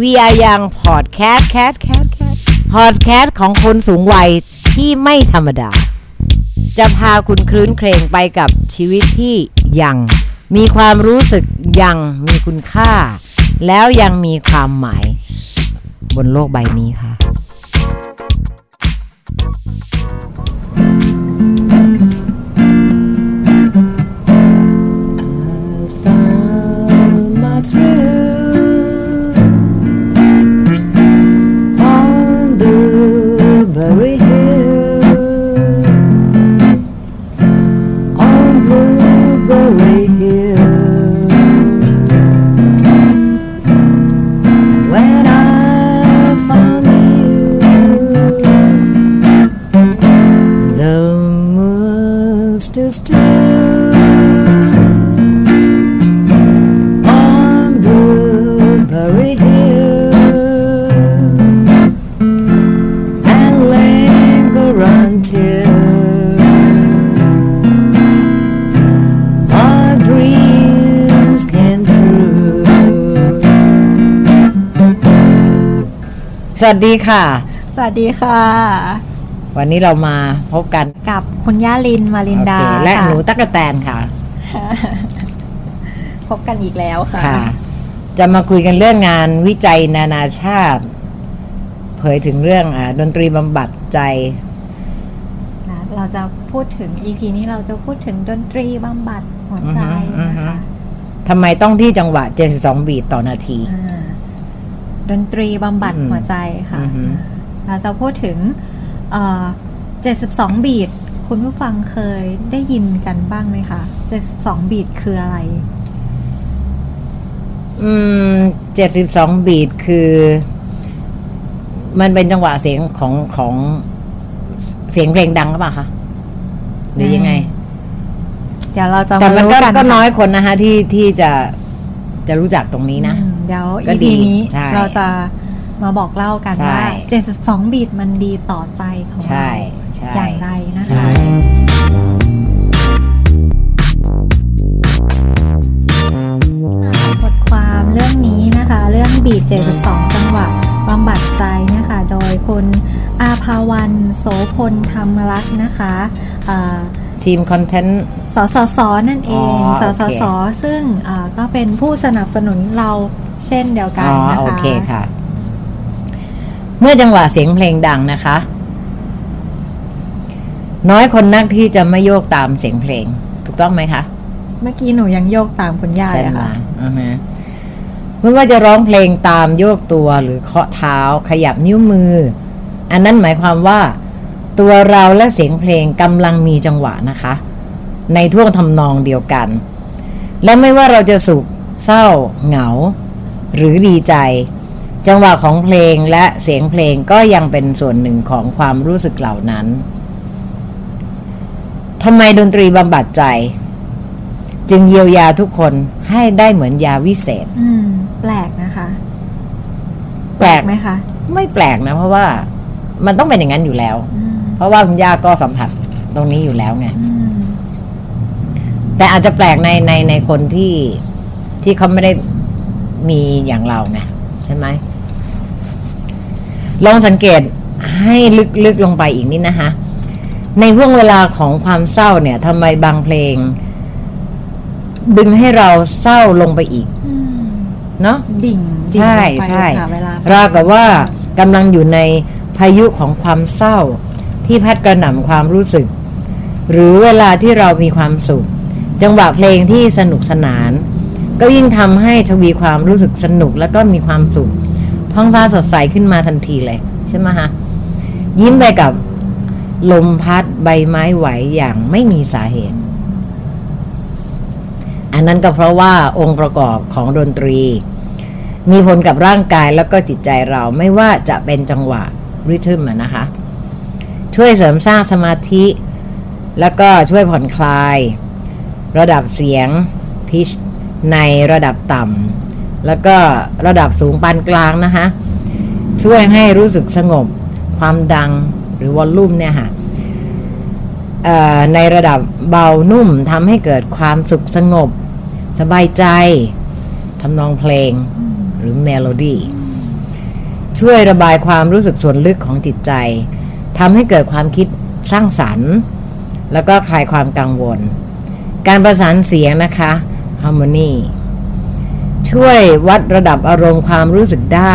We Are Young Podcast Cat Cat Cat Podcast ของคนสูงวัยที่ไม่ธรรมดา จะพาคุณคลื้นเครงไปกับชีวิตที่ยัง มีความรู้สึกยังมีคุณค่า แล้วยังมีความหมาย บนโลกใบนี้ค่ะ found my thrill doctors do on Blueberry Hill and linger until our dreams came true. สวัสดีค่ะ สวัสดีค่ะ วันนี้เรามาพบกันกับคุณย่าลินมารินดาโอเคและค่ะหนูตั๊กแตนค่ะ พบกันอีกแล้วค่ะค่ะ จะมาคุยกันเรื่องงานวิจัยนานาชาติ เผยถึงเรื่องอาดนตรีบำบัดใจนะเราจะพูดถึง EP นี้เราจะพูดถึงดนตรีบำบัดหัวใจอือฮึอือฮึนะคะทำไมต้องที่จังหวะ 72 บีทต่อนาทีอ่าดนตรีบำบัดอืมหัวใจค่ะอือฮึเราจะพูดถึงเอ่อ 72 บีทคุณผู้ฟังเคยได้ยินกันบ้างไหมคะ 72 บีทคืออะไร อืม 72 บีทคือ มันเป็นจังหวะเสียงของของเสียงเพลงดังหรือเปล่าคะ หรือยังไง เดี๋ยวเราจะแต่มันรู้ก็กันก็ค่ะน้อยคนนะคะที่ที่จะจะรู้จักตรงนี้นะอืมเดี๋ยวก็ EP ดีนี้ใช่เราจะ มาบอกเล่ากันใช่ว่า72บีทมันดีต่อใจของใช่เราใช่อย่างไรนะใช่คะบทความเรื่องนี้นะคะ เรื่องบีท72จังหวะบำบัดใจนะคะ โดยคุณอาภาวันโสพลธรรมรักษ์นะคะเอ่อทีมคอนเทนต์สสสนั่นเองอ๋อสโอสเคสซึ่งอ่าก็เป็นผู้สนับสนุนเราเช่นเดียวกันอ๋อนะคะโอเคค่ะ เมื่อจังหวะเสียงเพลงดังนะคะ น้อยคนนักที่จะไม่โยกตามเสียงเพลง ถูกต้องไหมคะเมื่อกี้หนูยังโยกตามคุณย่าใช่เลยไหมค่ะอือฮะไม่ว่าจะร้องเพลงตามโยกตัวหรือเคาะเท้าขยับนิ้วมือ อันนั้นหมายความว่า ตัวเราและเสียงเพลงกำลังมีจังหวะนะคะ ในท่วงทำนองเดียวกัน และไม่ว่าเราจะสุขเศร้า เหงา หรือดีใจ จังหวะของเพลงและเสียงเพลงก็ยังเป็นส่วนหนึ่งของความรู้สึกเหล่านั้นทำไมดนตรีบำบัดใจ จึงเยียวยาทุกคนให้ได้เหมือนยาวิเศษ อืม แปลกนะคะ แปลกไหมคะ ไม่แปลกนะ เพราะว่ามันต้องเป็นอย่างนั้นอยู่แล้วอืมเพราะว่าคุณย่าก็สัมผัสตรงนี้อยู่แล้วไงอืมแต่อาจจะแปลกในในในคนที่ที่เขาไม่ได้มีอย่างเราไงใช่ไหม ลองสังเกตให้ลึกๆลงไปอีกนิดนะคะ ในห่วงเวลาของความเศร้าเนี่ยทำไมบางเพลง ดึงให้เราเศร้าลงไปอีกอืมเนาะดิ่งดิ่งใช่ลงไปใช่ค่ะเวลาราวกับว่ากำลังอยู่ในพายุของความเศร้า ที่พัดกระหน่ำความรู้สึก หรือเวลาที่เรามีความสุข จังหวะเพลงที่สนุกสนาน ก็ยิ่งทำให้ทวีความรู้สึกสนุกแล้วก็มีความสุข ท้องฟ้าสดใสขึ้นมาทันทีเลย ใช่ไหมฮะ ยิ้มไปกับลมพัดใบไม้ไหวอย่างไม่มีสาเหตุ อันนั้นก็เพราะว่าองค์ประกอบของดนตรี มีผลกับร่างกายแล้วก็จิตใจเราไม่ว่าจะเป็นจังหวะริทึมอนะคะ ช่วยเสริมสร้างสมาธิ แล้วก็ช่วยผ่อนคลาย ระดับเสียงพิชในระดับต่ำ แล้วก็ระดับสูงปานกลางนะคะ ช่วยให้รู้สึกสงบความดังหรือ volume เนี่ยค่ะในระดับเบานุ่มทำให้เกิดความสุขสงบ สบายใจทำนองเพลงหรือเมโลดี้ช่วยระบายความรู้สึกส่วนลึกของจิตใจทำให้เกิดความคิดสร้างสรรค์ แล้วก็คลายความกังวล การประสานเสียงนะคะ harmony ช่วยวัดระดับอารมณ์ความรู้สึกได้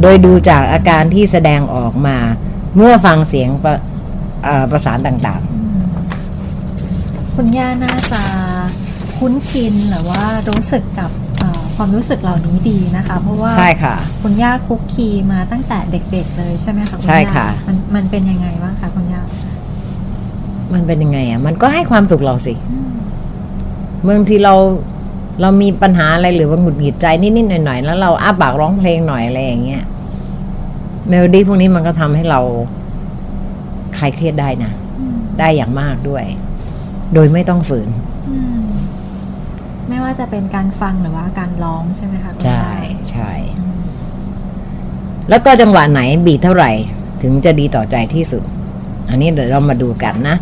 โดยดูจากอาการที่แสดงออกมา เมื่อฟังเสียงประเอ่อประสานต่างคุณย่าน่าจะคุ้นชินหรือว่ารู้สึกกับเอ่อความรู้สึกเหล่านี้ดีนะคะ เพราะว่าๆใช่ค่ะคุณย่าคุกคีมาตั้งแต่เด็ก ๆ เลยใช่ไหมคะณใช่ย่าค่ะมันมันเป็นยังไงบ้างคะคุณย่ามันเป็นยังไงอะ มันก็ให้ความสุขเราสิบางทีเรา เรามีปัญหาอะไรหรือว่าหงุดหงิดใจนิดๆหน่อยๆแล้วเราอ้าปากร้องเพลงหน่อยอะไรอย่างเงี้ยเมโลดี้พวกนี้มันก็ทำให้เราคลายเครียดได้นะ ได้อย่างมากด้วย โดยไม่ต้องฝืนอืมไม่ว่าจะเป็นการฟังหรือว่าการร้องใช่ไหมคะคุณใช่ย่าใช่ แล้วก็จังหวะไหน beat เท่าไหร่ ถึงจะดีต่อใจที่สุด อันนี้เดี๋ยวเรามาดูกันนะ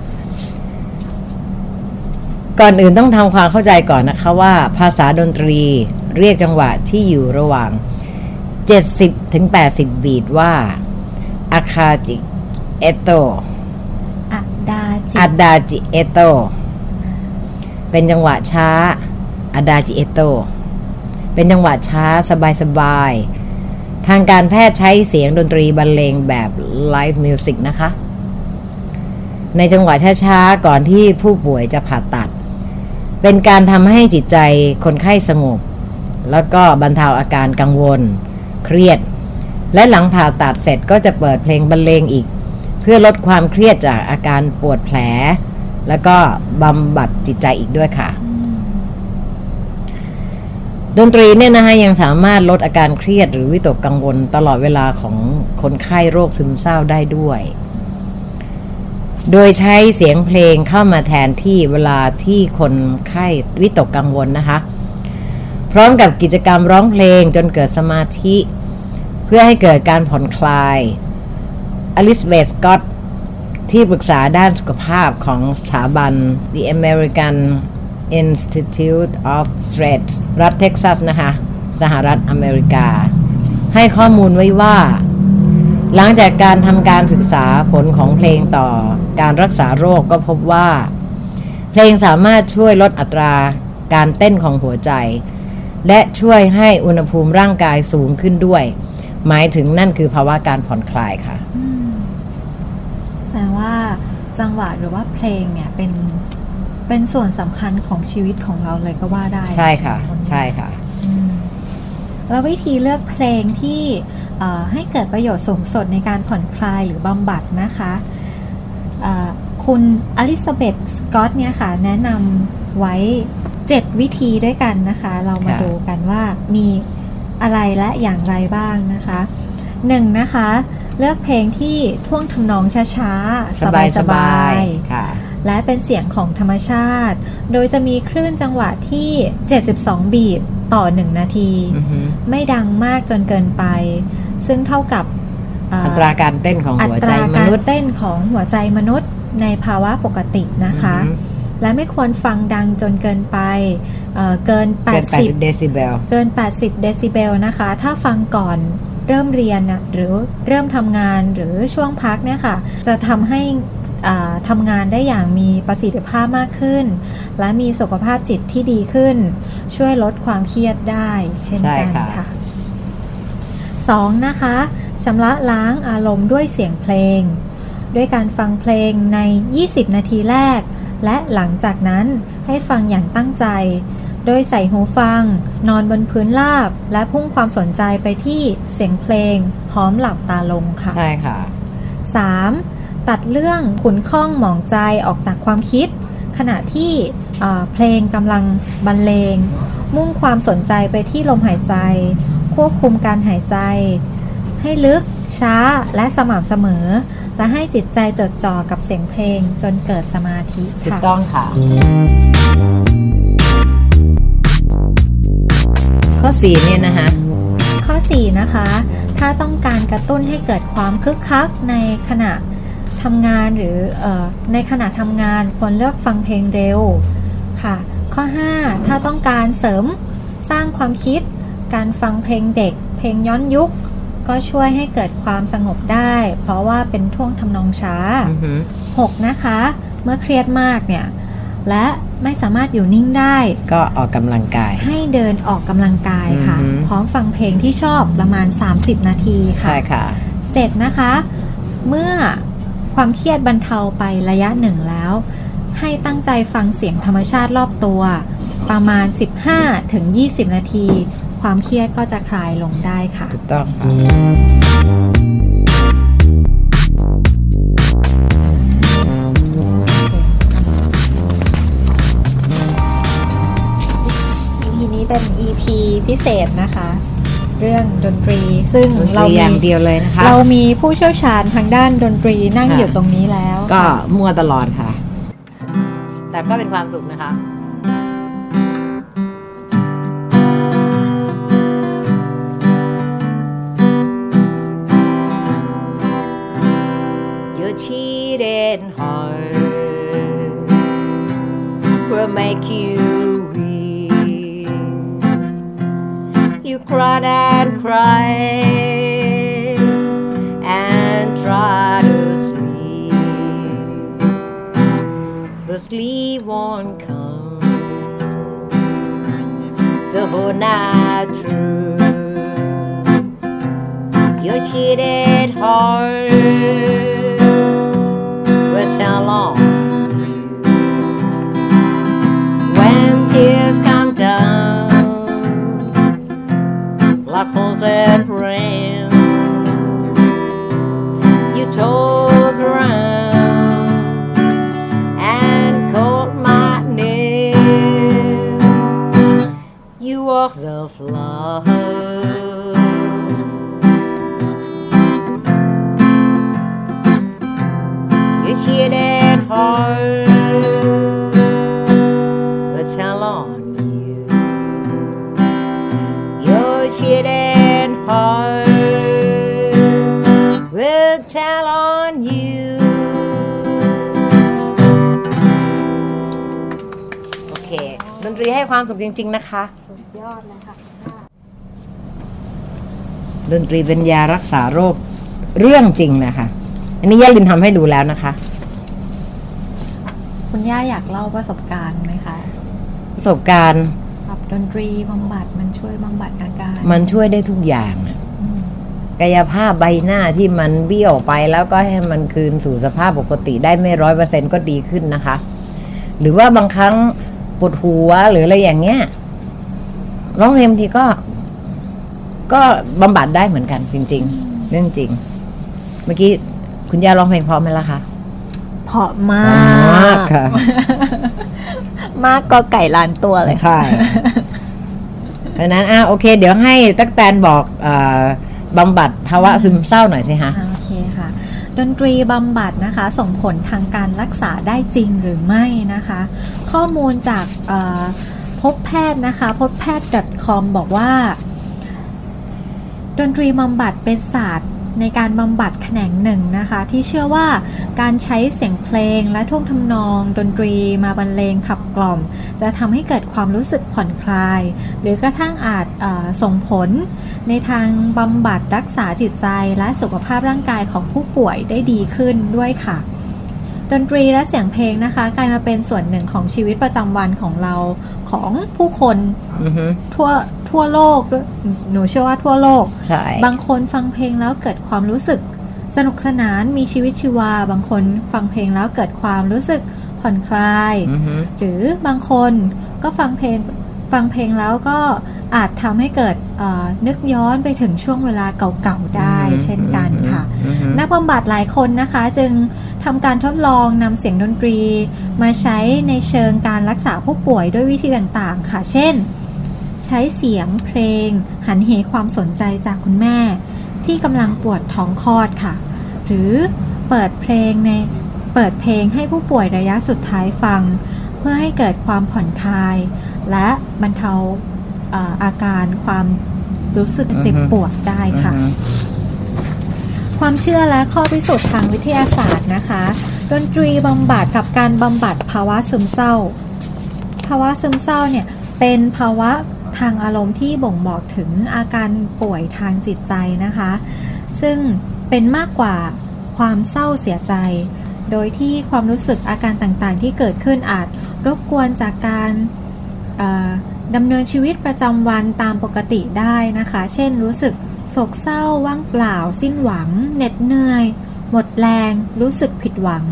ก่อนอื่นต้องทำความเข้าใจก่อนนะคะว่าภาษาดนตรีเรียกจังหวะที่อยู่ระหว่าง 70ถึง80 beat ว่า adagietto อัดดาจิ adagietto เป็นจังหวะช้า adagietto เป็นจังหวะช้าสบายๆทางการแพทย์ใช้เสียงดนตรีบรรเลงแบบ live music นะคะ ในจังหวะช้าๆ ก่อนที่ผู้ป่วยจะผ่าตัด เป็นการทำให้จิตใจคนไข้สงบ แล้วก็บรรเทาอาการกังวล เครียด และหลังผ่าตัดเสร็จก็จะเปิดเพลงบรรเลงอีก เพื่อลดความเครียดจากอาการปวดแผล แล้วก็บำบัดจิตใจอีกด้วยค่ะ ดนตรีเนี่ยนะคะยังสามารถลดอาการเครียดหรือวิตกกังวลตลอดเวลาของคนไข้โรคซึมเศร้าได้ด้วย โดยใช้เสียงเพลงเข้ามาแทนที่เวลาที่คนไข้วิตกกังวลนะคะ พร้อมกับกิจกรรมร้องเพลงจนเกิดสมาธิ เพื่อให้เกิดการผ่อนคลายอลิสเบสกอตที่ปรึกษาด้านสุขภาพของสถาบัน The American Institute of Stress รัฐเท็กซัสนะคะ สหรัฐอเมริกา ให้ข้อมูลไว้ว่า หลังจากการทำการศึกษาผลของเพลงต่อการรักษาโรคก็พบว่า เพลงสามารถช่วยลดอัตราการเต้นของหัวใจ และช่วยให้อุณหภูมิร่างกายสูงขึ้นด้วย หมายถึงนั่นคือภาวะการผ่อนคลายค่ะแสดงว่าจังหวะหรือว่าเพลงเนี่ยเป็นเป็นส่วนสำคัญของชีวิตของเราเลยก็ว่าได้ ใช่ค่ะไหมณย่าใช่ค่ะ แล้ววิธีเลือกเพลงที่เอ่อ ให้เกิดประโยชน์สูงสุดในการผ่อนคลายหรือบำบัดนะคะเอ่อคุณอลิซาเบธสกอตเนี่ยค่ะ แนะนำไว้ 7 วิธีด้วยกันนะคะ เรามาค่ะดูกันว่ามีอะไรและอย่างไรบ้างนะคะหนึ่งนะคะ เลือกเพลงที่ท่วงทำนองช้าๆ สบายๆค่ะและเป็นเสียงของธรรมชาติ โดยจะมีคลื่นจังหวะที่ 72 บีท ต่อ1นาทีอือฮึไม่ดังมากจนเกินไป ซึ่งเท่ากับเอัตราการเต้นของอัหัวตใจรามการนุษย์เต้นของหัวใจมนุษย์ในภาวะปกตินะคะอือฮึและไม่ควรฟังดังจนเกินไปเอ่อเกินเกิน80 80เดซิเบลเกิน 80 เดซิเบลนะคะ ถ้าฟังก่อนเริ่มเรียนน่ะหรือเริ่มทำงานหรือช่วงพักเนี่ยค่ะ จะทำให้อ่า ทำงานได้อย่างมีประสิทธิภาพมากขึ้น และมีสุขภาพจิตที่ดีขึ้น ช่วยลดความเครียดได้เช่นกันใช่ค่ะค่ะ 2. นะคะชำระล้างอารมณ์ด้วยเสียงเพลง ด้วยการฟังเพลงใน 20 นาทีแรก และหลังจากนั้นให้ฟังอย่างตั้งใจ โดยใส่หูฟัง นอนบนพื้นราบ และพุ่งความสนใจไปที่เสียงเพลง พร้อมหลับตาลงค่ะ ใช่ค่ะ 3. ตัดเรื่องขุนข้องหมองใจออกจากความคิด ขณะที่เอ่อเพลงกำลังบรรเลง มุ่งความสนใจไปที่ลมหายใจ ควบคุมการหายใจ ให้ลึกช้าและสม่ำเสมอ และให้จิตใจจดจ่อกับเสียงเพลงจนเกิดสมาธิถูกค่ะต้องค่ะ ข้อสี่เนี่ยนะคะข้อ 4 นะคะ ถ้าต้องการกระตุ้นให้เกิดความคึกคักในขณะ ทำงานหรือเออในขณะทำงานควรเลือกฟังเพลงเร็วค่ะ ข้อ 5 ถ้าต้องการเสริมสร้างความคิด การฟังเพลงเด็ก เพลงย้อนยุค ก็ช่วยให้เกิดความสงบได้ เพราะว่าเป็นท่วงทำนองช้าอือหือ6นะคะ เมื่อเครียดมากเนี่ย และไม่สามารถอยู่นิ่งได้ ก็ออกกำลังกาย ให้เดินออกกำลังกายค่ะอือหือพร้อมฟังเพลงที่ชอบประมาณ 30 นาทีค่ะใช่ค่ะ 7 นะคะ เมื่อ ความเครียดบรรเทาไประยะหนึ่งแล้ว ให้ตั้งใจฟังเสียงธรรมชาติรอบตัว ประมาณ 15-20 นาที ความเครียดก็จะคลายลงได้ค่ะถูกต้องค่ะ EP นี้เป็น EP พิเศษนะคะ เรื่องดนตรี ซึ่งดนตเรารีมีอย่างเดียวเลยนะคะเรามีผู้เชี่ยวชาญทางด้านดนตรีนั่งค่ะอยู่ตรงนี้แล้ว ก็ค่ะมั่วตลอดค่ะ แต่ก็เป็นความสุขนะคะ Your cheated heart will make you weak. You cried cried and try to sleep, but sleep won't come the whole night through. Your cheated heart and rain. You toss around and called my name. You walk the floor. นตรีให้ความสุขจริง ๆ นะคะยอดเลยค่ะดนตรีเป็นยารักษาโรคเรื่องจริงนะคะ อันนี้ย่าลินทำให้ดูแล้วนะคะ คุณย่าอยากเล่าประสบการณ์ไหมคะประสบการณ์กับดนตรีบำบัดมันช่วยบำบัดอาการ มันช่วยได้ทุกอย่างอะกายภาพใบหน้าที่มันเบี้ยวไปแล้วก็ให้มันคืนสู่สภาพปกติได้ไม่ร้อยเปอร์เซ็นก็ดีขึ้นนะคะ หรือว่าบางครั้ง ปวดหัวหรืออะไรอย่างเงี้ยร้องเพลงบางทีก็ ก็บำบัดได้เหมือนกัน จริง ๆ เรื่องจริง เมื่อกี้คุณย่าร้องเพลงเพราะไหมล่ะคะเพราะมเพราะามากกค่ะ มากก็ไก่ล้านตัวเลยค่ะใช่เพราะฉะนั้นอะโอเค เดี๋ยวให้ตั๊กแตนบอกเอ่อบำบัดภาวะซึมเศร้าหน่อยสิฮะอ่าโอเคค่ะ ดนตรีบำบัดนะคะ ส่งผลทางการรักษาได้จริงหรือไม่นะคะ ข้อมูลจากพบแพทย์นะคะพบแพทย์ .com บอกว่า ดนตรีบำบัดเป็นศาสตร์ ในการบำบัดแขนงหนึ่งนะคะ ที่เชื่อว่าการใช้เสียงเพลงและท่วงทำนอง ดนตรีมาบรรเลงขับกล่อม จะทำให้เกิดความรู้สึกผ่อนคลาย หรือกระทั่งอาจเอ่อส่งผล ในทางบำบัดรักษาจิตใจและสุขภาพร่างกายของผู้ป่วยได้ดีขึ้นด้วยค่ะดนตรีและเสียงเพลงนะคะกลายมาเป็นส่วนหนึ่งของชีวิตประจำวันของเราของผู้คนอือฮึทั่ว ทั่วโลกด้วยหนูเชื่อว่าทั่วโลก ใช่ บางคนฟังเพลงแล้วเกิดความรู้สึก สนุกสนานมีชีวิตชีวา บางคนฟังเพลงแล้วเกิดความรู้สึกผ่อนคลายอือฮึหรือบางคนก็ฟังเพลงฟังเพลงแล้วก็อาจทำให้เกิดเอ่อนึกย้อนไปถึงช่วงเวลาเก่าๆได้ เช่นกันค่ะอือฮึนักบำบัดหลายคนนะคะ จึงทำการทดลองนำเสียงดนตรี มาใช้ในเชิงการรักษาผู้ป่วยด้วยวิธีต่างๆ ค่ะ เช่น ใช้เสียงเพลง หันเหความสนใจจากคุณแม่ ที่กำลังปวดท้องคลอดค่ะ หรือเปิดเพลงในเปิดเพลงให้ผู้ป่วยระยะสุดท้ายฟัง เพื่อให้เกิดความผ่อนคลาย และบรรเทาเอ่ออาการความรู้สึกเจ็บปวดได้ค่ะอือฮึความเชื่อและข้อพิสูจน์ทางวิทยาศาสตร์นะคะ ดนตรีบำบัดกับการบำบัดภาวะซึมเศร้า ภาวะซึมเศร้าเนี่ยเป็นภาวะ ทางอารมณ์ที่บ่งบอกถึงอาการป่วยทางจิตใจนะคะ ซึ่งเป็นมากกว่าความเศร้าเสียใจ โดยที่ความรู้สึกอาการต่างๆ ที่เกิดขึ้นอาจรบกวนจากการดำเนินชีวิตประจำวันตามปกติได้นะคะ เช่นรู้สึกโศกเศร้าว่างเปล่า สิ้นหวัง เหน็ดเหนื่อย หมดแรง รู้สึกผิดหวัง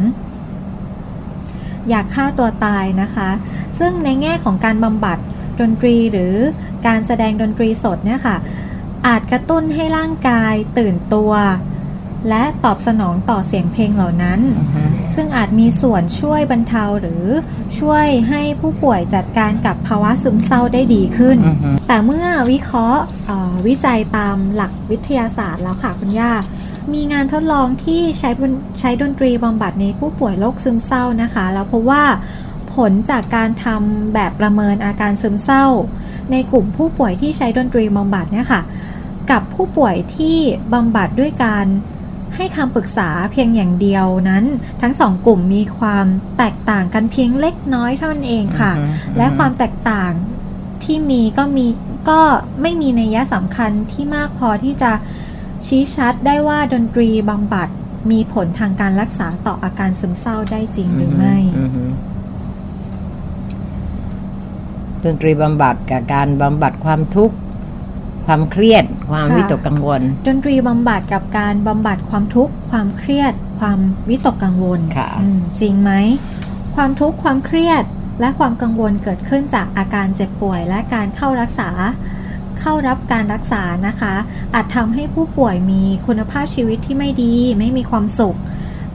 อยากฆ่าตัวตายนะคะ ซึ่งในแง่ของการบำบัด ดนตรีหรือการแสดงดนตรีสดเนี่ยค่ะ อาจกระตุ้นให้ร่างกายตื่นตัว และตอบสนองต่อเสียงเพลงเหล่านั้น ซึ่งอาจมีส่วนช่วยบรรเทาหรือช่วยให้ผู้ป่วยจัดการกับภาวะซึมเศร้าได้ดีขึ้นอือฮึแต่เมื่อวิเคราะห์เอ่อวิจัยตามหลักวิทยาศาสตร์แล้วค่ะคุณย่ามีงานทดลองที่ใช้บนใช้ดนตรีบำบัดในผู้ป่วยโรคซึมเศร้านะคะ แล้วพบว่าผ ลจากการทำแบบประเมินอาการซึมเศร้า ในกลุ่มผู้ป่วยที่ใช้ดนตรีบำบัดเนี่ยค่ะกับผู้ป่วยที่บำบัดด้วยการให้คำปรึกษาเพียงอย่างเดียวนั้น ทั้งสองกลุ่มมีความแตกต่างกันเพียงเล็กน้อยเท่านั้นเองค่ะอือฮึและความแตกต่างที่มีก็มีก็ไม่มีนัยสำคัญที่มากพอที่จะชี้ชัดได้ว่าดนตรีบำบัดมีผลทางการรักษาต่ออาการซึมเศร้าได้จริงหรือไม่อือฮึ ดนตรีบำบัดกับการบำบัดความทุกข์ความเครียดความค่ะวิตกกังวลดนตรีบำบัดกับการบำบัดความทุกข์ความเครียด ความวิตกกังวลค่ะอืมจริงไหมความทุกข์ความเครียดและความกังวลเกิดขึ้นจากอาการเจ็บป่วยและการเข้ารักษา เข้ารับการรักษานะคะ อาจทำให้ผู้ป่วยมีคุณภาพชีวิตที่ไม่ดี ไม่มีความสุข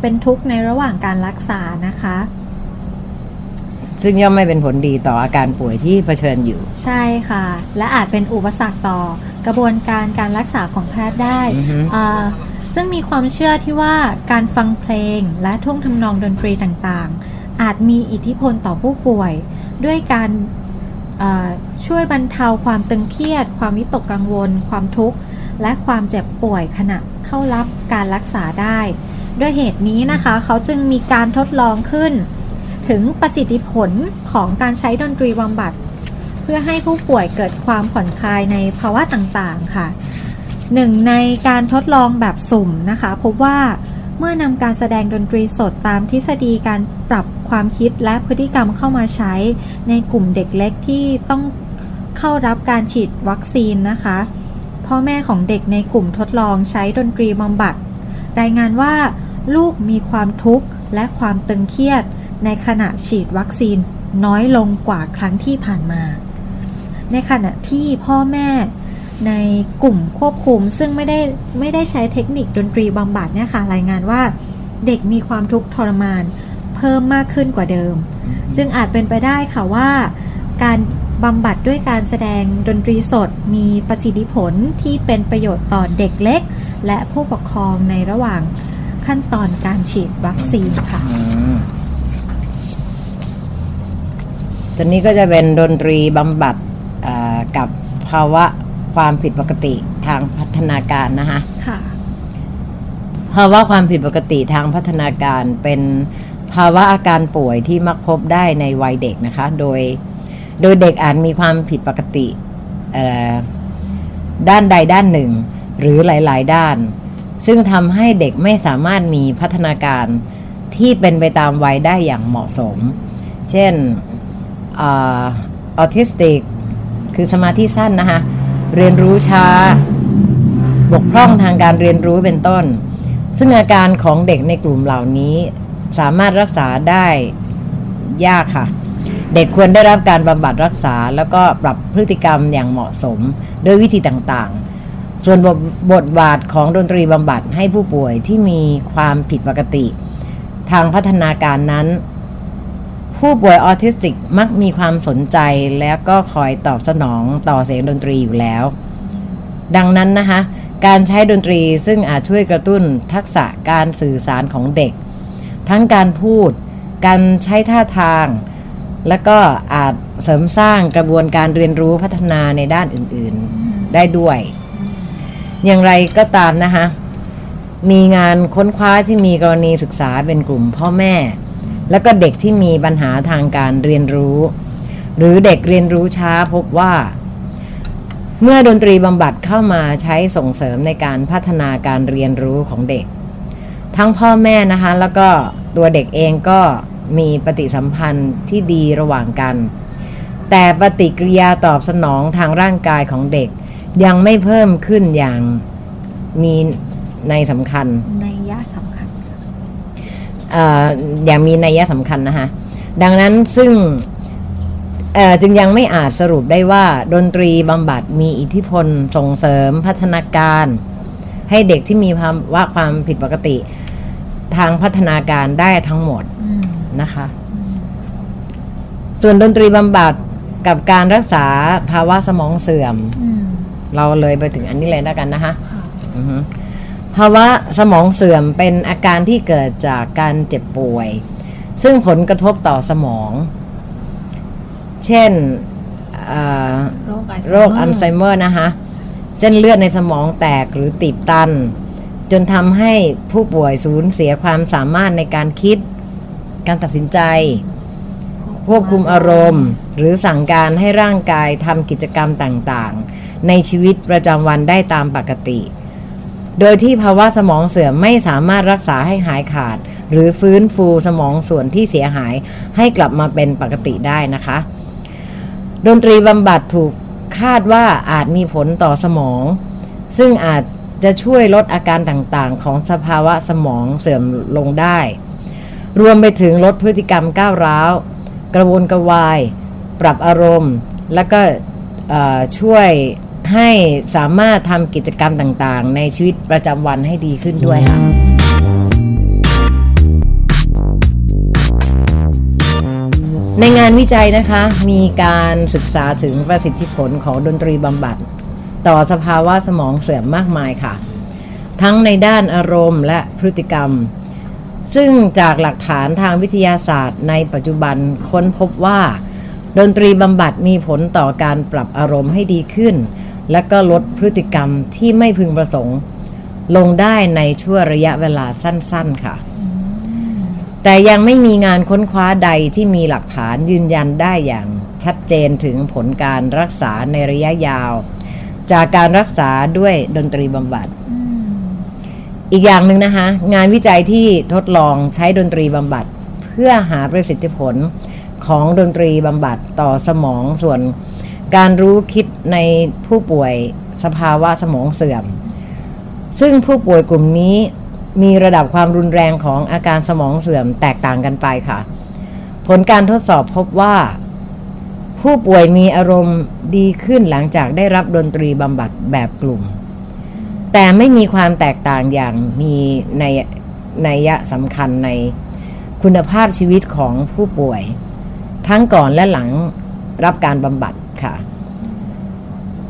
เป็นทุกข์ในระหว่างการรักษานะคะ ซึ่งย่อมไม่เป็นผลดีต่ออาการป่วยที่เผชิญอยู่ ใช่ค่ะ และอาจเป็นอุปสรรคต่อกระบวนการการรักษาของแพทย์ได้อือฮึอ่าซึ่งมีความเชื่อที่ว่าการฟังเพลงและท่วงทำนองดนตรีต่างๆ อาจมีอิทธิพลต่อผู้ป่วย ด้วยการอ่าช่วยบรรเทาความตึงเครียด ความวิตกกังวล ความทุกข์ และความเจ็บป่วยขณะเข้ารับการรักษาได้ ด้วยเหตุนี้นะคะ เขาจึงมีการทดลองขึ้น ถึงประสิทธิผลของการใช้ดนตรีบำบัด เพื่อให้ผู้ป่วยเกิดความผ่อนคลายในภาวะต่างๆค่ะหนึ่งในการทดลองแบบสุ่มนะคะ พบว่าเมื่อนำการแสดงดนตรีสดตามทฤษฎีการปรับความคิดและพฤติกรรมเข้ามาใช้ในกลุ่มเด็กเล็กที่ต้องเข้ารับการฉีดวัคซีนนะคะ พ่อแม่ของเด็กในกลุ่มทดลองใช้ดนตรีบำบัด รายงานว่า ลูกมีความทุกข์และความตึงเครียด ในขณะฉีดวัคซีนน้อยลงกว่าครั้งที่ผ่านมา ในขณะที่พ่อแม่ในกลุ่มควบคุมซึ่งไม่ได้ไม่ได้ใช้เทคนิคดนตรีบำบัดเนี่ยค่ะ รายงานว่าเด็กมีความทุกข์ทรมานเพิ่มมากขึ้นกว่าเดิม จึงอาจเป็นไปได้ค่ะว่า การบำบัดด้วยการแสดงดนตรีสดมีประสิทธิผลที่เป็นประโยชน์ต่อเด็กเล็ก และผู้ปกครองในระหว่างขั้นตอนการฉีดวัคซีนค่ะ อืม ตอนนี้ก็จะเป็นดนตรีบำบัดอ่ากับภาวะความผิดปกติทางพัฒนาการนะคะค่ะภาวะความผิดปกติทางพัฒนาการเป็นภาวะอาการป่วยที่มักพบได้ในวัยเด็กนะคะ โดย โดยเด็กอาจมีความผิดปกติเอ่อด้านใดด้านหนึ่ง หรือหลาย ๆ ด้าน ซึ่งทำให้เด็กไม่สามารถมีพัฒนาการที่เป็นไปตามวัยได้อย่างเหมาะสม เช่น ออทิสติก คือสมาธิสั้นนะคะเรียนรู้ช้า บกพร่องทางการเรียนรู้เป็นต้น ซึ่งอาการของเด็กในกลุ่มเหล่านี้สามารถรักษาได้ยากค่ะ เด็กควรได้รับการบำบัดรักษา แล้วก็ปรับพฤติกรรมอย่างเหมาะสมด้วยวิธีต่างๆ ส่วนบทบทบาทของดนตรีบำบัดให้ผู้ป่วยที่มีความผิดปกติ ทางพัฒนาการนั้น ผู้ป่วยออทิสติกมักมีความสนใจแล้วก็คอยตอบสนองต่อเสียงดนตรีอยู่แล้ว ดังนั้นนะคะ การใช้ดนตรีซึ่งอาจช่วยกระตุ้นทักษะการสื่อสารของเด็ก ทั้งการพูด การใช้ท่าทาง และก็อาจเสริมสร้างกระบวนการเรียนรู้พัฒนาในด้านอื่นๆได้ด้วย อย่างไรก็ตามนะคะมีงานค้นคว้าที่มีกรณีศึกษาเป็นกลุ่มพ่อแม่ แล้วก็เด็กที่มีปัญหาทางการเรียนรู้ หรือเด็กเรียนรู้ช้าพบว่า เมื่อดนตรีบำบัดเข้ามาใช้ส่งเสริมในการพัฒนาการเรียนรู้ของเด็ก ทั้งพ่อแม่นะคะ แล้วก็ตัวเด็กเองก็มีปฏิสัมพันธ์ที่ดีระหว่างกัน แต่ปฏิกิริยาตอบสนองทางร่างกายของเด็กยังไม่เพิ่มขึ้นอย่างมีในสำคัญ ในยะสำคัญ เอ่ออย่างมีนัยสำคัญนะคะดังนั้นซึ่งเอ่อจึงยังไม่อาจสรุปได้ว่าดนตรีบำบัดมีอิทธิพลส่งเสริมพัฒนาการ ให้เด็กที่มีภาวะความผิดปกติ ทางพัฒนาการได้ทั้งหมดอืมนะคะ ส่วนดนตรีบำบัดกับการรักษาภาวะสมองเสื่อมอืมเราเลยไปถึงอันนี้เลยแล้วกันนะคะค่ะอือฮึ ภาวะสมองเสื่อมเป็นอาการที่เกิดจากการเจ็บป่วย ซึ่งผลกระทบต่อสมอง เช่นเอ่อโรคอัลไซเมอร์โรคอัลไซเมอร์นะคะเส้นเลือดในสมองแตกหรือตีบตัน จนทำให้ผู้ป่วยสูญเสียความสามารถในการคิด การตัดสินใจ ควบคุมอารมณ์ หรือสั่งการให้ร่างกายทำกิจกรรมต่างๆ ในชีวิตประจำวันได้ตามปกติ โดยที่ภาวะสมองเสื่อมไม่สามารถรักษาให้หายขาด หรือฟื้นฟูสมองส่วนที่เสียหายให้กลับมาเป็นปกติได้นะคะ ดนตรีบำบัดถูกคาดว่าอาจมีผลต่อสมอง ซึ่งอาจจะช่วยลดอาการต่างๆ ของสภาวะสมองเสื่อมลงได้ รวมไปถึงลดพฤติกรรมก้าวร้าว กระวนกระวาย ปรับอารมณ์ แล้วก็ช่วย ให้สามารถทำกิจกรรมต่างๆ ในชีวิตประจำวันให้ดีขึ้นด้วยค่ะ ในงานวิจัยนะคะ มีการศึกษาถึงประสิทธิผลของดนตรีบำบัด ต่อสภาวะสมองเสื่อมมากมายค่ะ ทั้งในด้านอารมณ์และพฤติกรรม ซึ่งจากหลักฐานทางวิทยาศาสตร์ ในปัจจุบันค้นพบว่าดนตรีบำบัดมีผลต่อการปรับอารมณ์ให้ดีขึ้น และก็ลดพฤติกรรมที่ไม่พึงประสงค์ ลงได้ในช่วงระยะเวลาสั้น ๆค่ะ แต่ยังไม่มีงานค้นคว้าใดที่มีหลักฐานยืนยันได้อย่างชัดเจนถึงผลการรักษาในระยะยาว จากการรักษาด้วยดนตรีบำบัด อีกอย่างหนึ่งนะคะ งานวิจัยที่ทดลองใช้ดนตรีบำบัด เพื่อหาประสิทธิผลของดนตรีบำบัดต่อสมองส่วน การรู้คิดในผู้ป่วยสภาวะสมองเสื่อม ซึ่งผู้ป่วยกลุ่มนี้มีระดับความรุนแรงของอาการสมองเสื่อมแตกต่างกันไปค่ะ ผลการทดสอบพบว่า ผู้ป่วยมีอารมณ์ดีขึ้นหลังจากได้รับดนตรีบำบัดแบบกลุ่ม แต่ไม่มีความแตกต่างอย่างมีในในยะสำคัญในคุณภาพชีวิตของผู้ป่วย ทั้งก่อนและหลังรับการบำบัด ค่ะ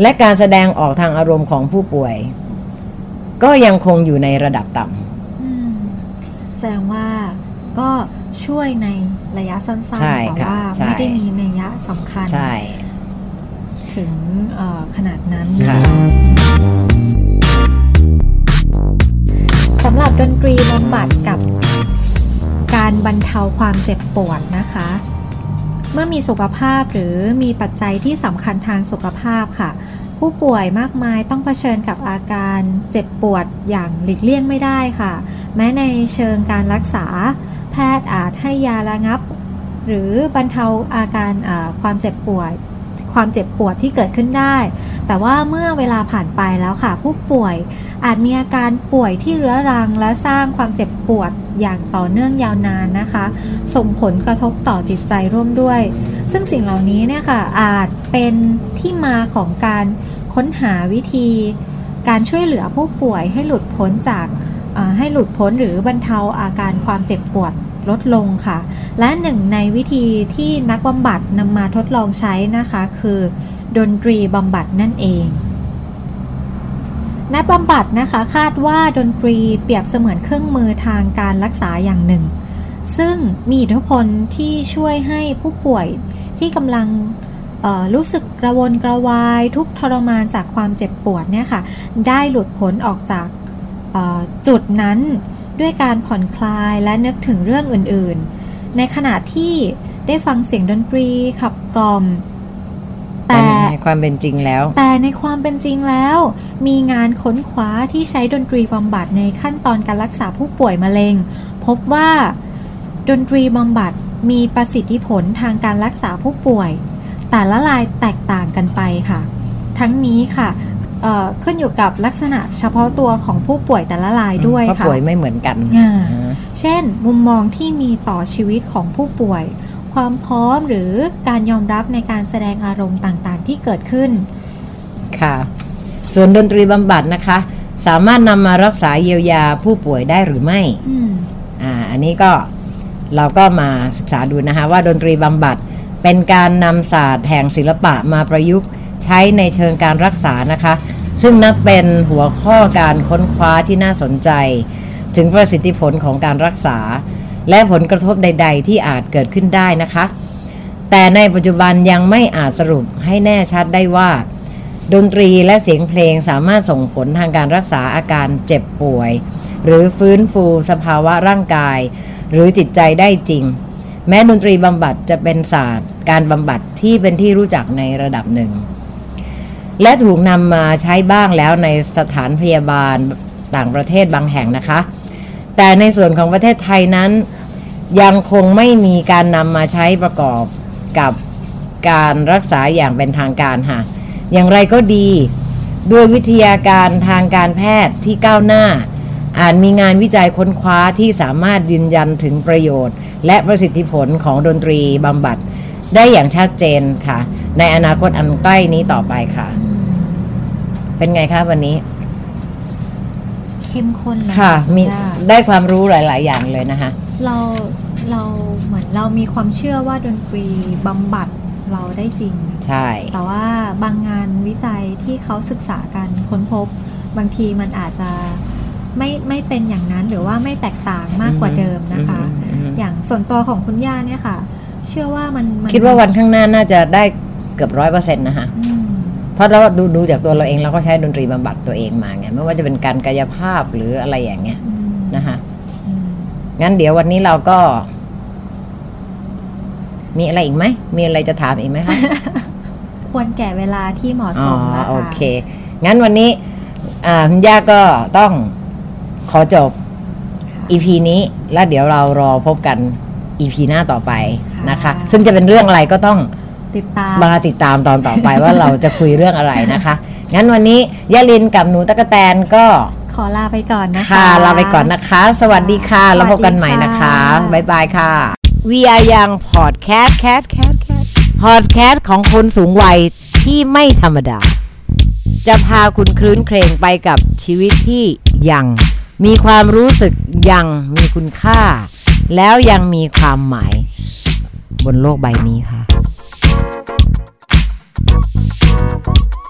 และการแสดงออกทางอารมณ์ของผู้ป่วย ก็ยังคงอยู่ในระดับต่ำอืมแสดงว่าก็ช่วยในระยะสั้นใช่ๆแต่ค่ะว่าใช่ไม่ได้มีนัยยะสำคัญใช่ถึงเอ่อขนาดนั้นค่ะสำหรับดนตรีบำบัดกับการบรรเทาความเจ็บปวดนะคะ เมื่อมีสุขภาพหรือมีปัจจัยที่สำคัญทางสุขภาพค่ะ ผู้ป่วยมากมายต้องเผชิญกับอาการเจ็บปวดอย่างหลีกเลี่ยงไม่ได้ค่ะ แม้ในเชิงการรักษา แพทย์อาจให้ยาระงับ หรือบรรเทาอาการความเจ็บปวดความเจ็บปวดที่เกิดขึ้นได้ แต่ว่าเมื่อเวลาผ่านไปแล้วค่ะ ผู้ป่วย อาจมีอาการป่วยที่เรื้อรังและสร้างความเจ็บปวดอย่างต่อเนื่องยาวนานนะคะ ส่งผลกระทบต่อจิตใจร่วมด้วย ซึ่งสิ่งเหล่านี้เนี่ยค่ะอาจเป็นที่มาของการค้นหาวิธี การช่วยเหลือผู้ป่วยให้หลุดพ้นจากให้หลุดพ้นหรือบรรเทาอาการความเจ็บปวดลดลงค่ะ และหนึ่งในวิธีที่นักบำบัดนำมาทดลองใช้นะคะ คือ ดนตรีบำบัดนั่นเอง นักบำบัดนะคะคาดว่าดนตรีเปรียบเสมือนเครื่องมือทางการรักษาอย่างหนึ่ง ซึ่งมีอิทธิพลที่ช่วยให้ผู้ป่วยที่กำลังรู้สึกกระวนกระวายทุกทรมานจากความเจ็บปวดเนี่ยค่ะได้หลุดพ้นออกจากจุดนั้นด้วยการผ่อนคลายและนึกถึงเรื่องอื่นๆ ในขณะที่ได้ฟังเสียงดนตรีขับกล่อม ในความเป็นจริงแล้ว แต่ในความเป็นจริงแล้ว มีงานค้นคว้าที่ใช้ดนตรีบำบัดในขั้นตอนการรักษาผู้ป่วยมะเร็ง พบว่าดนตรีบำบัดมีประสิทธิผลทางการรักษาผู้ป่วย แต่ละรายแตกต่างกันไปค่ะ ทั้งนี้ค่ะเอ่อขึ้นอยู่กับลักษณะเฉพาะตัวของผู้ป่วยแต่ละรายด้วยเพราะค่ะป่วยไม่เหมือนกันอ่าอ่าเช่น มุมมองที่มีต่อชีวิตของผู้ป่วย ความพร้อมหรือการยอมรับในการแสดงอารมณ์ต่างๆ ที่เกิดขึ้น ค่ะ ส่วนดนตรีบำบัดนะคะ สามารถนำมารักษาเยียวยาผู้ป่วยได้หรือไม่อืมอ่าอันนี้ก็เราก็มาศึกษาดูนะคะว่าดนตรีบำบัดเป็นการนำศาสตร์แห่งศิลปะมาประยุกต์ใช้ในเชิงการรักษานะคะ ซึ่งนับเป็นหัวข้อการค้นคว้าที่น่าสนใจ ถึงประสิทธิผลของการรักษา และผลกระทบใด ๆ ที่อาจเกิดขึ้นได้นะคะ แต่ในปัจจุบันยังไม่อาจสรุปให้แน่ชัดได้ว่า ดนตรีและเสียงเพลงสามารถส่งผลทางการรักษาอาการเจ็บป่วย หรือฟื้นฟูสภาวะร่างกาย หรือจิตใจได้จริง แม้ดนตรีบำบัดจะเป็นศาสตร์ การบำบัดที่เป็นที่รู้จักในระดับหนึ่ง และถูกนำมาใช้บ้างแล้วในสถานพยาบาลต่างประเทศบางแห่งนะคะ แต่ในส่วนของประเทศไทยนั้น ยังคงไม่มีการนำมาใช้ประกอบกับการรักษาอย่างเป็นทางการค่ะ อย่างไรก็ดี ด้วยวิทยาการทางการแพทย์ที่ก้าวหน้า อาจมีงานวิจัยค้นคว้าที่สามารถยืนยันถึงประโยชน์ และประสิทธิผลของดนตรีบำบัด ได้อย่างชัดเจนค่ะ ในอนาคตอันใกล้นี้ต่อไปค่ะ เป็นไงคะวันนี้ เข้มข้นเลยค่ะมีจ้ะได้ความรู้หลาย ๆ อย่างเลยนะคะ เราเราเหมือนเรามีความเชื่อว่าดนตรีบำบัดเราได้จริง ใช่ แต่ว่าบางงานวิจัยที่เขาศึกษากันค้นพบ บางทีมันอาจจะไม่ไม่เป็นอย่างนั้นหรือว่าไม่แตกต่างมากกว่าเดิมนะคะ อืมอืมอืมอย่างส่วนตัวของคุณย่าเนี่ยค่ะ เชื่อว่ามันมันคิดว่าวันข้างหน้าน่าจะได้เกือบร้อยเปอร์เซ็นต์นะคะ อืม เพราะเราดูดูจากตัวเราเองเราก็ใช้ดนตรีบำบัดตัวเองมาไงไม่ว่าจะเป็นการกายภาพหรืออะไรอย่างเงี้ยอืมนะคะอืมงั้นเดี๋ยววันนี้เราก็ มีอะไรอีกไหมมีอะไรจะถามอีกไหมคะควรแก่เวลาที่เหมาะอ๋สอมนะคะโอเค งั้นวันนี้อ่าคุณย่าก็ต้องขอจบ EP นี้แล้วเดี๋ยวเรารอพบกัน EP หน้าต่อไปนะคะ ซึ่งจะเป็นเรื่องอะไรก็ต้อง ติดตามมาติดตามตอนต่อไปว่าเราจะคุยเรื่องอะไรนะคะ งั้นวันนี้ยะลินกับหนูตะกะแตนก็ขอลาไปก่อนนะคะค่ะลาไปก่อนนะคะ สวัสดีค่ะแล้วพบกันใหม่นะคะสวัสดีค่ะบ๊ายบายค่ะ We are Young Podcast Cat Cat Cat Podcast ของคนสูงวัยที่ไม่ธรรมดา จะพาคุณคลื้นเครงไปกับชีวิตที่ยัง มีความรู้สึกยังมีคุณค่า แล้วยังมีความหมาย บนโลกใบนี้ค่ะ Thank you.